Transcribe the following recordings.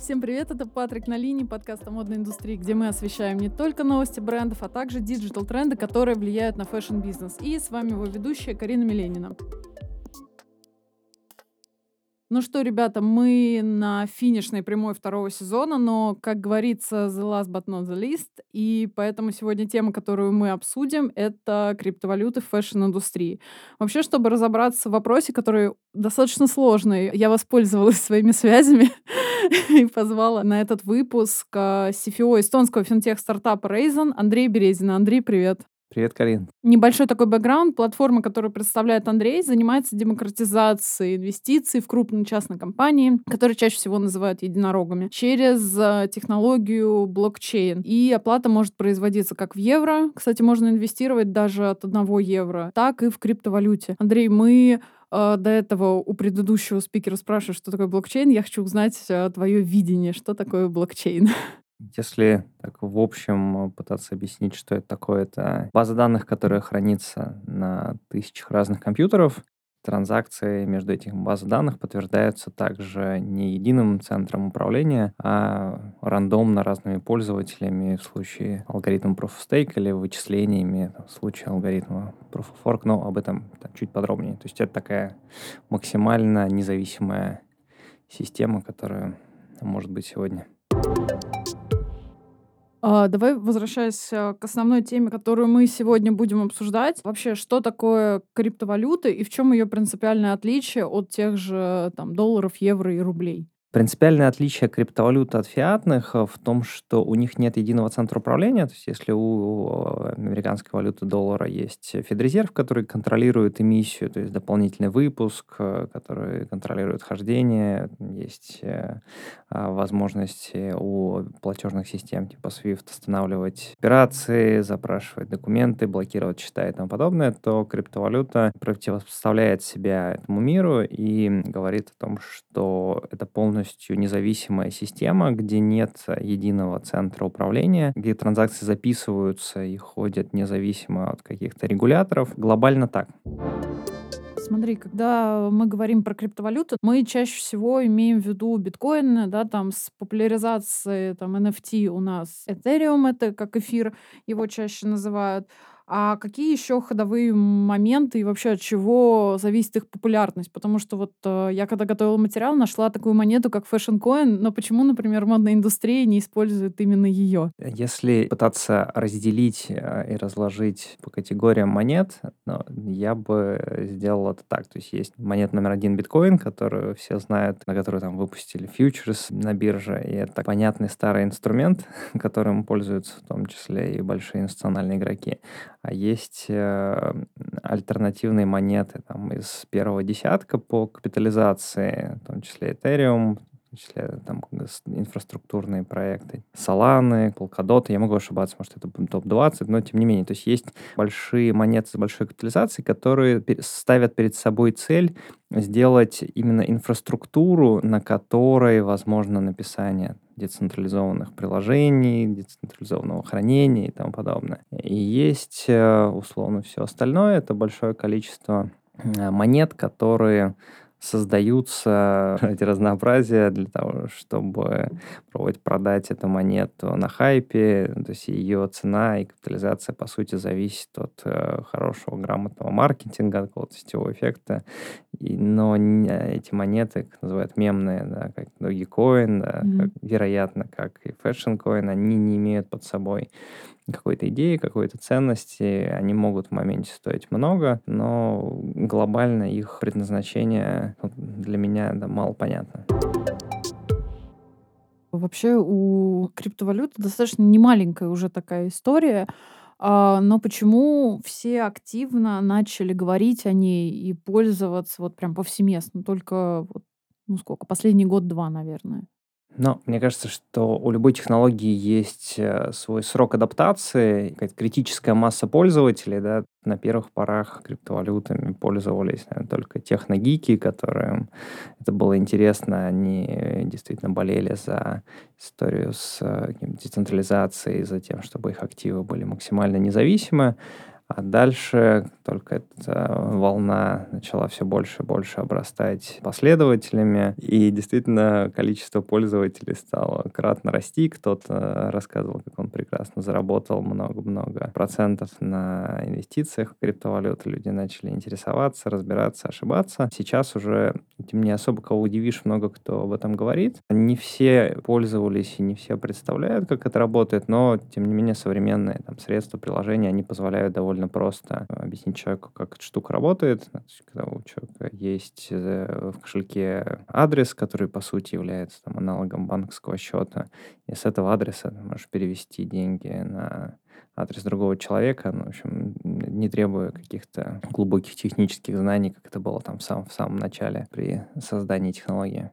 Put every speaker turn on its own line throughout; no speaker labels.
Всем привет, это Патрик на линии, подкаст о модной индустрии, где мы освещаем не только новости брендов, а также digital-тренды, которые влияют на fashion-бизнес. И с вами его ведущая Карина Миленина. Ну что, ребята, мы на финишной прямой второго сезона, но, как говорится, the last but not the least, и поэтому сегодня тема, которую мы обсудим, это криптовалюты в fashion-индустрии. Вообще, чтобы разобраться в вопросе, который достаточно сложный, я воспользовалась своими связями и позвала на этот выпуск CFO э, эстонского финтех-стартапа Raisin Андрей Березина. Андрей, привет.
Привет, Карин.
Небольшой такой бэкграунд. Платформа, которую представляет Андрей, занимается демократизацией инвестиций в крупные частные компании, которые чаще всего называют единорогами, через э, технологию блокчейн. И оплата может производиться как в евро. Кстати, можно инвестировать даже от одного евро, так и в криптовалюте. Андрей, мы э, до этого у предыдущего спикера спрашивали, что такое блокчейн. Я хочу узнать э, твое видение, что такое блокчейн.
Если так в общем пытаться объяснить, что это такое, это база данных, которая хранится на тысячах разных компьютеров. Транзакции между этих баз данных подтверждаются также не единым центром управления, а рандомно разными пользователями в случае алгоритма Proof of Stake или вычислениями в случае алгоритма Proof of Work, но об этом там, чуть подробнее. То есть это такая максимально независимая система, которая может быть сегодня.
А, давай возвращаясь к основной теме, которую мы сегодня будем обсуждать. Вообще, что такое криптовалюта и в чем ее принципиальное отличие от тех же там долларов, евро и рублей?
Принципиальное отличие криптовалюты от фиатных э, в том, что у них нет единого центра управления. То есть если у американской валюты доллара есть Федрезерв, который контролирует эмиссию, то есть дополнительный выпуск, э, который контролирует хождение, есть э, возможности у платежных систем типа SWIFT останавливать операции, запрашивать документы, блокировать счета и тому подобное, то криптовалюта противопоставляет себя этому миру и говорит о том, что это полностью полностью независимая система, где нет единого центра управления, где транзакции записываются и ходят независимо от каких-то регуляторов. Глобально так.
Смотри, когда мы говорим про криптовалюту, мы чаще всего имеем в виду биткоин, да, там с популяризацией там NFT у нас Ethereum, это как эфир, его чаще называют. А какие еще ходовые моменты и вообще от чего зависит их популярность? Потому что вот э, я когда готовила материал, нашла такую монету, как Fashion Coin, но почему, например, модная индустрия не использует именно ее?
Если пытаться разделить э, и разложить по категориям монет, ну, я бы сделал это так. То есть есть монета номер один биткоин, которую все знают, на которую там выпустили фьючерс на бирже, и это понятный старый инструмент, которым пользуются в том числе и большие институциональные игроки а есть э, альтернативные монеты там, из первого десятка по капитализации, в том числе Ethereum, том числе там инфраструктурные проекты, Solana, Polkadot, я могу ошибаться, может, это топ-20, но тем не менее, то есть есть большие монеты с большой капитализацией, которые ставят перед собой цель сделать именно инфраструктуру, на которой возможно написание децентрализованных приложений, децентрализованного хранения и тому подобное. И есть, э, условно, все остальное. Это большое количество э, монет, которые создаются ради разнообразия для того, чтобы пробовать продать эту монету на хайпе. То есть ее цена и капитализация, по сути, зависит от э, хорошего, грамотного маркетинга, какого-то сетевого эффекта. И, но не, эти монеты, как называют мемные, да, как Dogecoin, да, mm-hmm. как, вероятно, как и Fashion Coin, они не имеют под собой какой-то идеи, какой-то ценности. Они могут в моменте стоить много, но глобально их предназначение для меня да, мало понятно.
Вообще у криптовалюты достаточно немаленькая уже такая история. А, но почему все активно начали говорить о ней и пользоваться вот прям повсеместно? Только вот, ну сколько, последний год-два, наверное.
Но мне кажется, что у любой технологии есть э, свой срок адаптации, какая-то критическая масса пользователей, да, на первых порах криптовалютами пользовались наверное, только техногики, которым это было интересно, они действительно болели за историю с э, децентрализацией, за тем, чтобы их активы были максимально независимы. А дальше только эта волна начала все больше и больше обрастать последователями, и действительно количество пользователей стало кратно расти. Кто-то рассказывал, как он прекрасно заработал много-много процентов на инвестициях в криптовалюты. Люди начали интересоваться, разбираться, ошибаться. Сейчас уже этим не особо кого удивишь, много кто об этом говорит. Не все пользовались и не все представляют, как это работает, но, тем не менее, современные там, средства, приложения, они позволяют довольно просто объяснить человеку, как эта штука работает. Когда у человека есть э, в кошельке адрес, который, по сути, является там, аналогом банковского счета, и с этого адреса ты можешь перевести деньги на адрес другого человека, ну, в общем, не требуя каких-то глубоких технических знаний, как это было там в самом, в самом начале при создании технологии.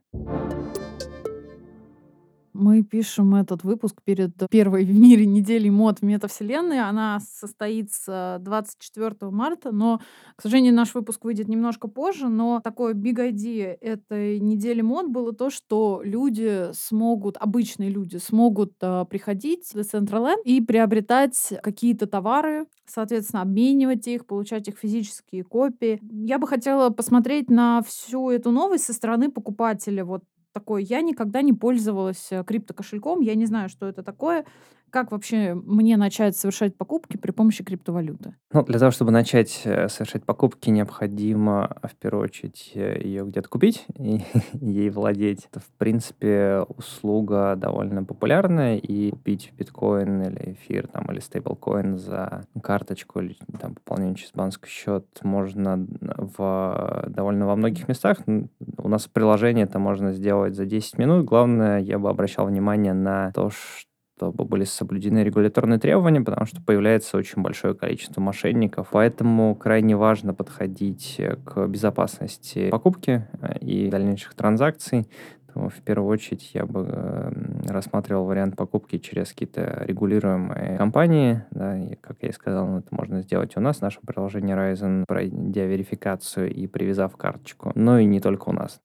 Мы пишем этот выпуск перед первой в мире неделей мод метавселенной. Она состоится 24 марта, но, к сожалению, наш выпуск выйдет немножко позже. Но такое big idea этой недели мод было то, что люди смогут, обычные люди смогут э, приходить в Decentraland и приобретать какие-то товары, соответственно, обменивать их, получать их физические копии. Я бы хотела посмотреть на всю эту новость со стороны покупателя. Вот такой, я никогда не пользовалась э, криптокошельком, я не знаю, что это такое. Как вообще мне начать совершать покупки при помощи криптовалюты?
Ну, для того, чтобы начать э, совершать покупки, необходимо в первую очередь э, ее где-то купить и ей владеть. Это, в принципе, услуга довольно популярная, и купить биткоин или эфир там, или стейблкоин за карточку или там, пополнение через банковский счет можно в довольно во многих местах. У нас приложение это можно сделать за 10 минут. Главное, я бы обращал внимание на то, что чтобы были соблюдены регуляторные требования, потому что появляется очень большое количество мошенников. Поэтому крайне важно подходить к безопасности покупки э, и дальнейших транзакций. В первую очередь я бы эм, рассматривал вариант покупки через какие-то регулируемые компании. Да, и, как я и сказал, это можно сделать у нас в нашем приложении Ryzen, пройдя верификацию и привязав карточку. Но и не только у нас.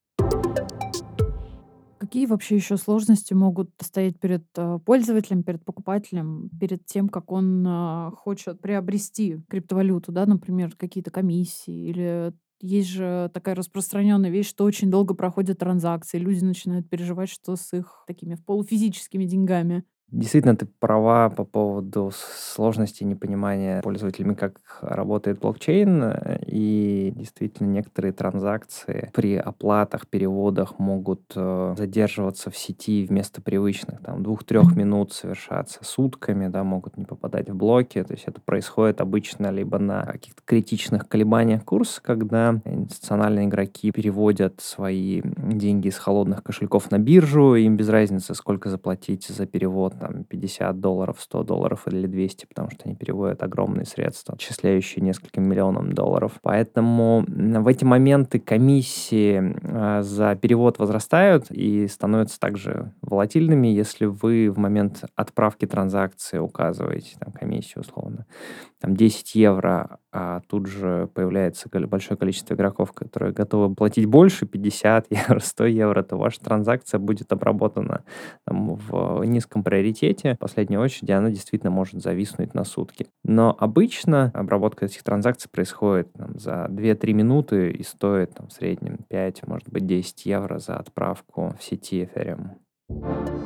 Какие вообще еще сложности могут стоять перед э, пользователем, перед покупателем, перед тем, как он а, хочет приобрести криптовалюту, да, например, какие-то комиссии или есть же такая распространенная вещь, что очень долго проходят транзакции, люди начинают переживать, что с их такими полуфизическими деньгами.
Действительно, ты права по поводу сложности непонимания пользователями, как работает блокчейн. И действительно, некоторые транзакции при оплатах, переводах могут э, задерживаться в сети вместо привычных, там, двух-трех минут совершаться сутками, да, могут не попадать в блоки. То есть это происходит обычно либо на каких-то критичных колебаниях курса, когда институциональные игроки переводят свои деньги из холодных кошельков на биржу, им без разницы, сколько заплатить за перевод там 50 долларов, 100 долларов или 200, потому что они переводят огромные средства, числяющие нескольким миллионам долларов. Поэтому в эти моменты комиссии э, за перевод возрастают и становятся также волатильными, если вы в момент отправки транзакции указываете там, комиссию условно там 10 евро, а тут же появляется большое количество игроков, которые готовы платить больше, 50 евро, 100 евро, то ваша транзакция будет обработана там, в низком приоритете. В последней очереди она действительно может зависнуть на сутки. Но обычно обработка этих транзакций происходит там, за 2-3 минуты и стоит там, в среднем 5, может быть, 10 евро за отправку в сети Ethereum.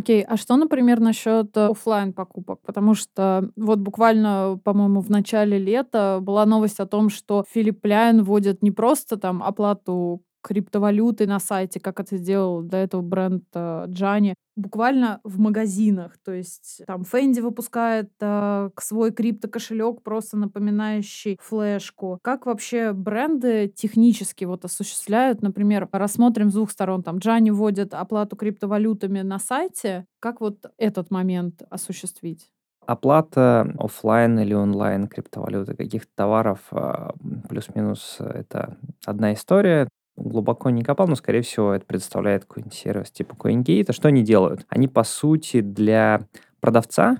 Окей, а что, например, насчет э, оффлайн покупок? Потому что вот буквально, по-моему, в начале лета была новость о том, что Philipp Plein вводит не просто там оплату криптовалюты на сайте, как это сделал до этого бренд э, Джани, буквально в магазинах. То есть там Fendi выпускает э, свой криптокошелек, просто напоминающий флешку. Как вообще бренды технически вот осуществляют, например, рассмотрим с двух сторон, там Джани вводит оплату криптовалютами на сайте, как вот этот момент осуществить?
Оплата офлайн или онлайн криптовалюты каких-то товаров а, плюс-минус это одна история глубоко не копал, но, скорее всего, это предоставляет какой-нибудь сервис типа CoinGate. А что они делают? Они, по сути, для продавца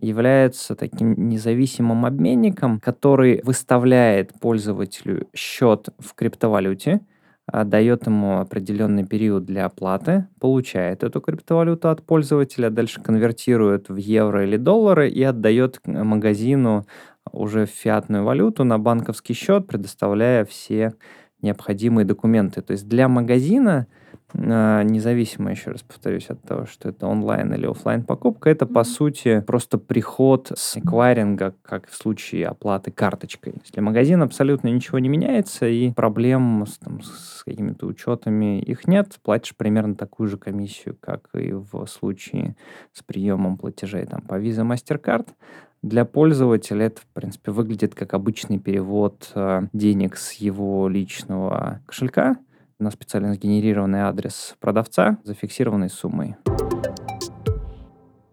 являются таким независимым обменником, который выставляет пользователю счет в криптовалюте, а, дает ему определенный период для оплаты, получает эту криптовалюту от пользователя, дальше конвертирует в евро или доллары и отдает магазину уже фиатную валюту на банковский счет, предоставляя все необходимые документы. То есть для магазина независимо, еще раз повторюсь, от того, что это онлайн или офлайн покупка, это, по сути, просто приход с эквайринга, как в случае оплаты карточкой. Для магазина абсолютно ничего не меняется, и проблем с, там, с какими-то учетами их нет. Платишь примерно такую же комиссию, как и в случае с приемом платежей там, по Visa MasterCard. Для пользователя это, в принципе, выглядит как обычный перевод э, денег с его личного кошелька на специально сгенерированный адрес продавца зафиксированной суммой.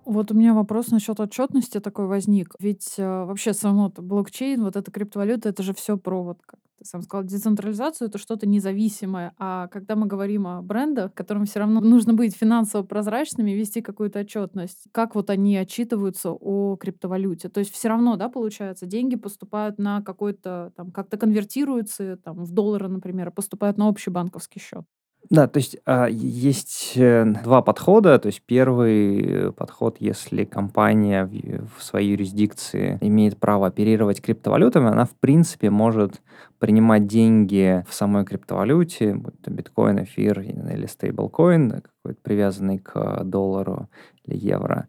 Вот у меня вопрос насчет отчетности такой возник. Ведь э, вообще само блокчейн, вот эта криптовалюта, это же все про как сам сказал, децентрализацию это что-то независимое. А когда мы говорим о брендах, которым все равно нужно быть финансово прозрачными, вести какую-то отчетность, как вот они отчитываются о криптовалюте. То есть все равно, да, получается, деньги поступают на какой-то, там, как-то конвертируются там, в доллары, например, поступают на общий банковский счет.
Да, то есть а, есть э, два подхода. То есть первый подход, если компания в, в своей юрисдикции имеет право оперировать криптовалютами, она в принципе может принимать деньги в самой криптовалюте, будь то биткоин, эфир или стейблкоин, какой-то привязанный к доллару или евро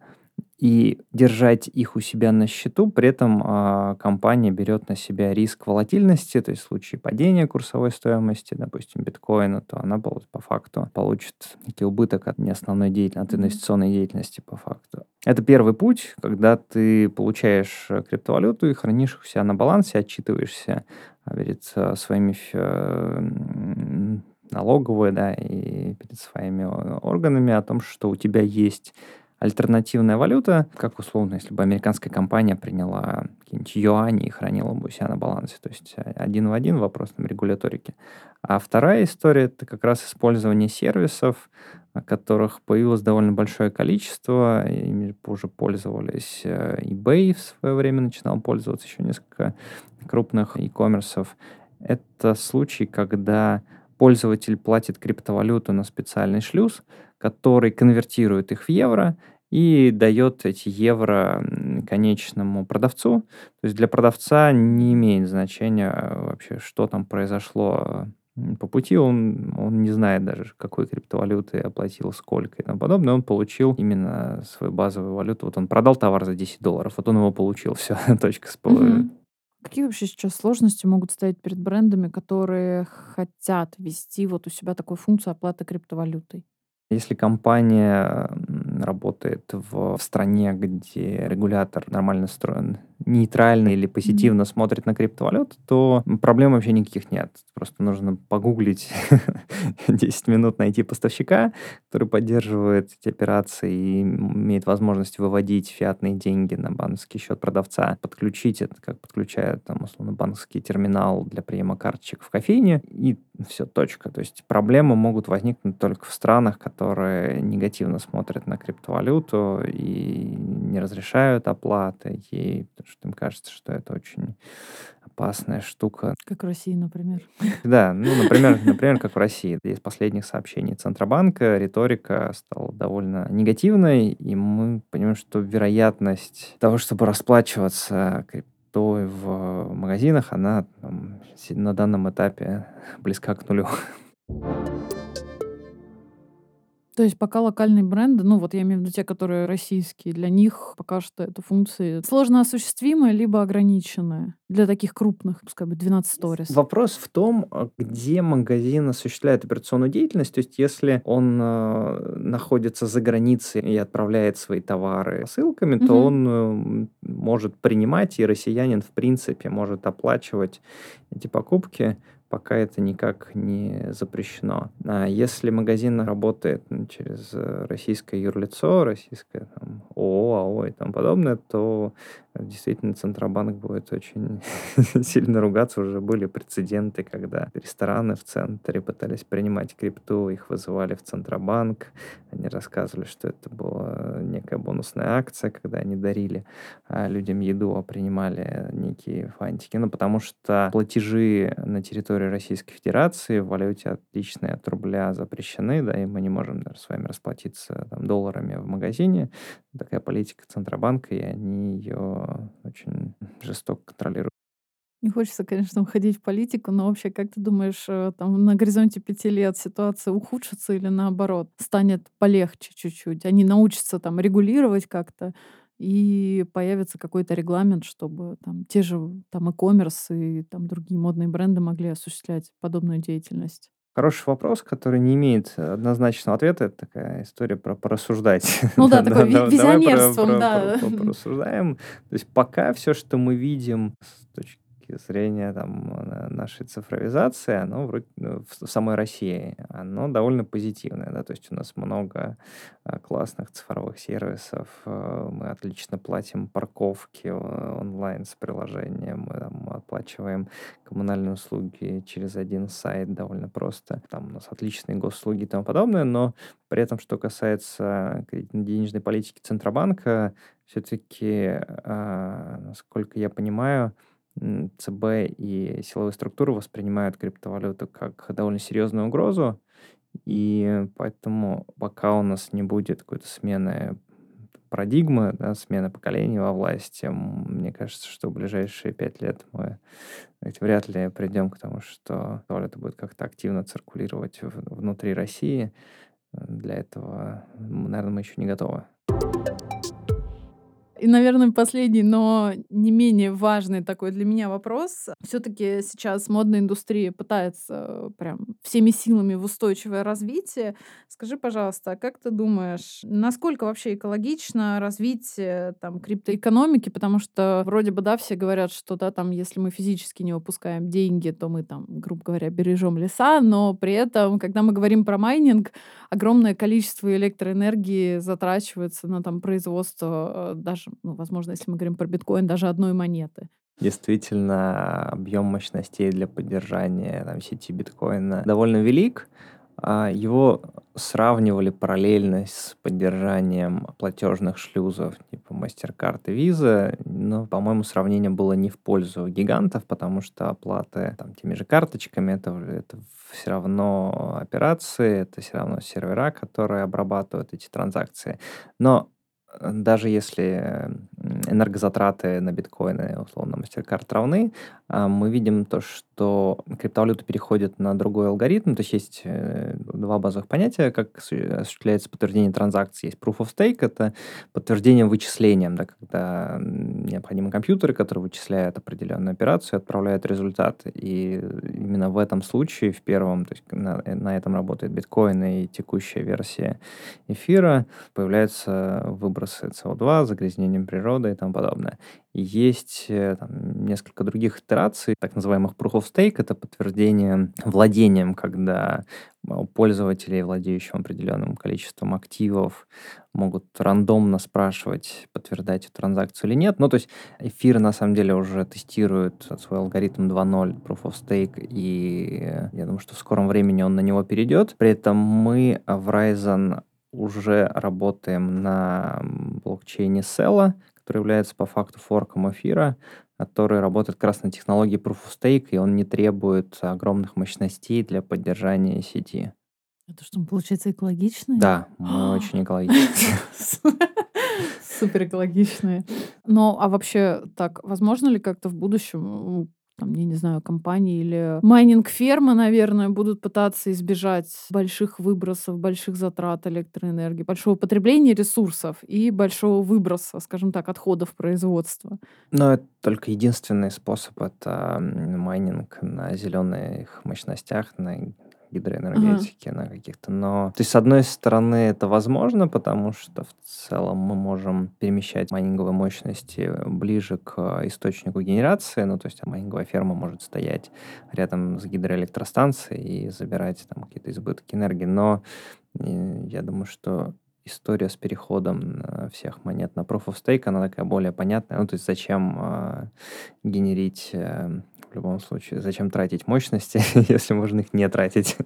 и держать их у себя на счету, при этом а, компания берет на себя риск волатильности, то есть в случае падения курсовой стоимости, допустим, биткоина, то она по, по факту получит некий убыток от неосновной деятельности, от инвестиционной деятельности по факту. Это первый путь, когда ты получаешь э, криптовалюту и хранишь их у себя на балансе, отчитываешься перед э, своими э, налоговой, да, и перед своими органами о том, что у тебя есть альтернативная валюта, как условно, если бы американская компания приняла какие-нибудь юани и хранила бы у себя на балансе. То есть э, один в один вопрос там, регуляторики. А вторая история — это как раз использование сервисов, которых появилось довольно большое количество. Ими уже пользовались э, eBay в свое время начинал пользоваться, еще несколько крупных e-коммерсов. Это случай, когда пользователь платит криптовалюту на специальный шлюз, который конвертирует их в евро и дает эти евро конечному продавцу. То есть для продавца не имеет значения э, вообще, что там произошло по пути. Он, он не знает даже, какой криптовалюты оплатил, сколько и тому подобное. Он получил именно свою базовую валюту. Вот он продал товар за 10 долларов, вот он его получил. Все, точка с
угу. Какие вообще сейчас сложности могут стоять перед брендами, которые хотят ввести вот у себя такую функцию оплаты криптовалютой?
Если компания работает в, стране, где регулятор нормально строен, нейтрально или позитивно mm-hmm. смотрит на криптовалюту, то проблем вообще никаких нет. Просто нужно погуглить 10 минут, найти поставщика, который поддерживает эти операции и имеет возможность выводить фиатные деньги на банковский счет продавца, подключить это, как подключают там, условно, банковский терминал для приема карточек в кофейне, и все, точка. То есть проблемы могут возникнуть только в странах, которые негативно смотрят на криптовалюту и не разрешают оплаты ей, что им кажется, что это очень опасная штука.
Как в России, например.
Да, ну, например, например, как в России. Из последних сообщений Центробанка риторика стала довольно негативной, и мы понимаем, что вероятность того, чтобы расплачиваться криптой в магазинах, она там, на данном этапе близка к нулю.
То есть пока локальные бренды, ну вот я имею в виду те, которые российские, для них пока что эта функция сложно осуществимая, либо ограниченная для таких крупных, пускай бы 12 stories.
Вопрос в том, а, где магазин осуществляет операционную деятельность. То есть если он э, находится за границей и отправляет свои товары ссылками, угу. то он э, может принимать, и россиянин в принципе может оплачивать эти покупки пока это никак не запрещено. А если магазин работает через э, российское юрлицо, российское там, ООО, АО и тому подобное, то действительно Центробанк будет очень сильно ругаться. Уже были прецеденты, когда рестораны в центре пытались принимать крипту, их вызывали в Центробанк. Они рассказывали, что это была некая бонусная акция, когда они дарили а, людям еду, а принимали некие фантики. Ну, потому что платежи на территории территории Российской Федерации в валюте, отличной от рубля, запрещены, да, и мы не можем даже с вами расплатиться там, долларами в магазине. Такая политика Центробанка, и они ее очень жестоко контролируют.
Не хочется, конечно, уходить в политику, но вообще, как ты думаешь, э, там на горизонте пяти лет ситуация ухудшится или наоборот станет полегче чуть-чуть? Они научатся там регулировать как-то и появится какой-то регламент, чтобы там те же там e-commerce и там другие модные бренды могли осуществлять подобную деятельность.
Хороший вопрос, который не имеет однозначного ответа. Это такая история про порассуждать.
Ну да,
про-
визионерством, да.
порассуждаем. То есть пока все, что мы видим с точки зрения там, э, нашей цифровизации, оно вроде ну, в самой России, оно довольно позитивное. Да? То есть у нас много а, классных цифровых сервисов, э, мы отлично платим парковки э, онлайн с приложением, мы там, оплачиваем коммунальные услуги через один сайт довольно просто. Там у нас отличные госуслуги и тому подобное, но при этом, что касается кредитно-денежной политики Центробанка, все-таки, насколько я понимаю, ЦБ и силовые структуры воспринимают криптовалюту как довольно серьезную угрозу, и поэтому пока у нас не будет какой-то смены парадигмы, да, смены поколений во власти, мне кажется, что в ближайшие пять лет мы ведь вряд ли придем к тому, что валюта будет как-то активно циркулировать внутри России. Для этого, наверное, мы еще не готовы.
И, наверное, последний, но не менее важный такой для меня вопрос. Все-таки сейчас модная индустрия пытается прям всеми силами в устойчивое развитие. Скажи, пожалуйста, а как ты думаешь, насколько вообще экологично развитие там криптоэкономики? Потому что вроде бы, да, все говорят, что да, там, если мы физически не выпускаем деньги, то мы там, грубо говоря, бережем леса, но при этом, когда мы говорим про майнинг, огромное количество электроэнергии затрачивается на там производство э, даже, ну, возможно, если мы говорим про биткоин, даже одной монеты.
Действительно, объем мощностей для поддержания там, сети биткоина довольно велик. А, Его сравнивали параллельно с поддержанием платежных шлюзов типа MasterCard и Visa, но, по-моему, сравнение было не в пользу гигантов, потому что оплаты там, теми же карточками это, это все равно операции, это все равно сервера, которые обрабатывают эти транзакции. Но даже если энергозатраты на биткоины, условно, MasterCard равны, а, мы видим то, что криптовалюта переходит на другой алгоритм, то есть есть э, два базовых понятия, как осуществляется подтверждение транзакций. Есть Proof of Stake, это подтверждение вычислением, да, когда необходимы компьютеры, которые вычисляют определенную операцию, отправляют результат. И именно в этом случае, в первом, то есть на, на этом работает биткоин и текущая версия эфира, появляются выбросы CO2, загрязнением природы и тому подобное. Есть э, там, несколько других итераций, так называемых proof of stake, это подтверждение владением, когда у пользователей, владеющим определенным количеством активов, могут рандомно спрашивать, подтверждать эту транзакцию или нет. Ну, то есть эфир на самом деле уже тестирует свой алгоритм 2.0 Proof of Stake, и я думаю, что в скором времени он на него перейдет. При этом мы в Ryzen уже работаем на блокчейне Cella, который является по факту форком эфира, который работает как раз на технологии Proof of Stake, и он не требует огромных мощностей для поддержания сети.
Это что, получается экологичные?
Да, мы очень экологичные.
Супер экологичные. Ну, а вообще, так, возможно ли как-то в будущем там, я не знаю, компании или майнинг-фермы, наверное, будут пытаться избежать больших выбросов, больших затрат электроэнергии, большого потребления ресурсов и большого выброса, скажем так, отходов производства.
Но это только единственный способ, это майнинг на зеленых мощностях, на гидроэнергетики, на каких-то. Но, то есть, с одной стороны, это возможно, потому что в целом мы можем перемещать майнинговые мощности ближе к источнику генерации. Ну, то есть, майнинговая ферма может стоять рядом с гидроэлектростанцией и забирать там какие-то избытки энергии. Но я думаю, что история с переходом всех монет на Proof of Stake, она такая более понятная. Ну, то есть зачем э, генерить э, любом случае, зачем тратить мощности, если можно их не тратить?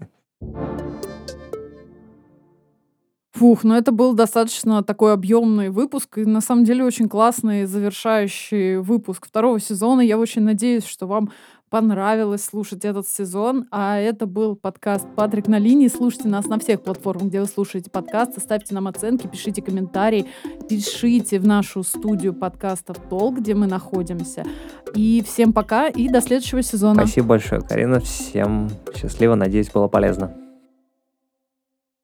Фух, ну это был достаточно такой объемный выпуск, и на самом деле очень классный завершающий выпуск второго сезона. Я очень надеюсь, что вам понравилось слушать этот сезон. А это был подкаст «Патрик на линии». Слушайте нас на всех платформах, где вы слушаете подкасты. Ставьте нам оценки, пишите комментарии, пишите в нашу студию подкастов «Толк», где мы находимся. И всем пока и до следующего сезона.
Спасибо большое, Карина. Всем счастливо. Надеюсь, было полезно.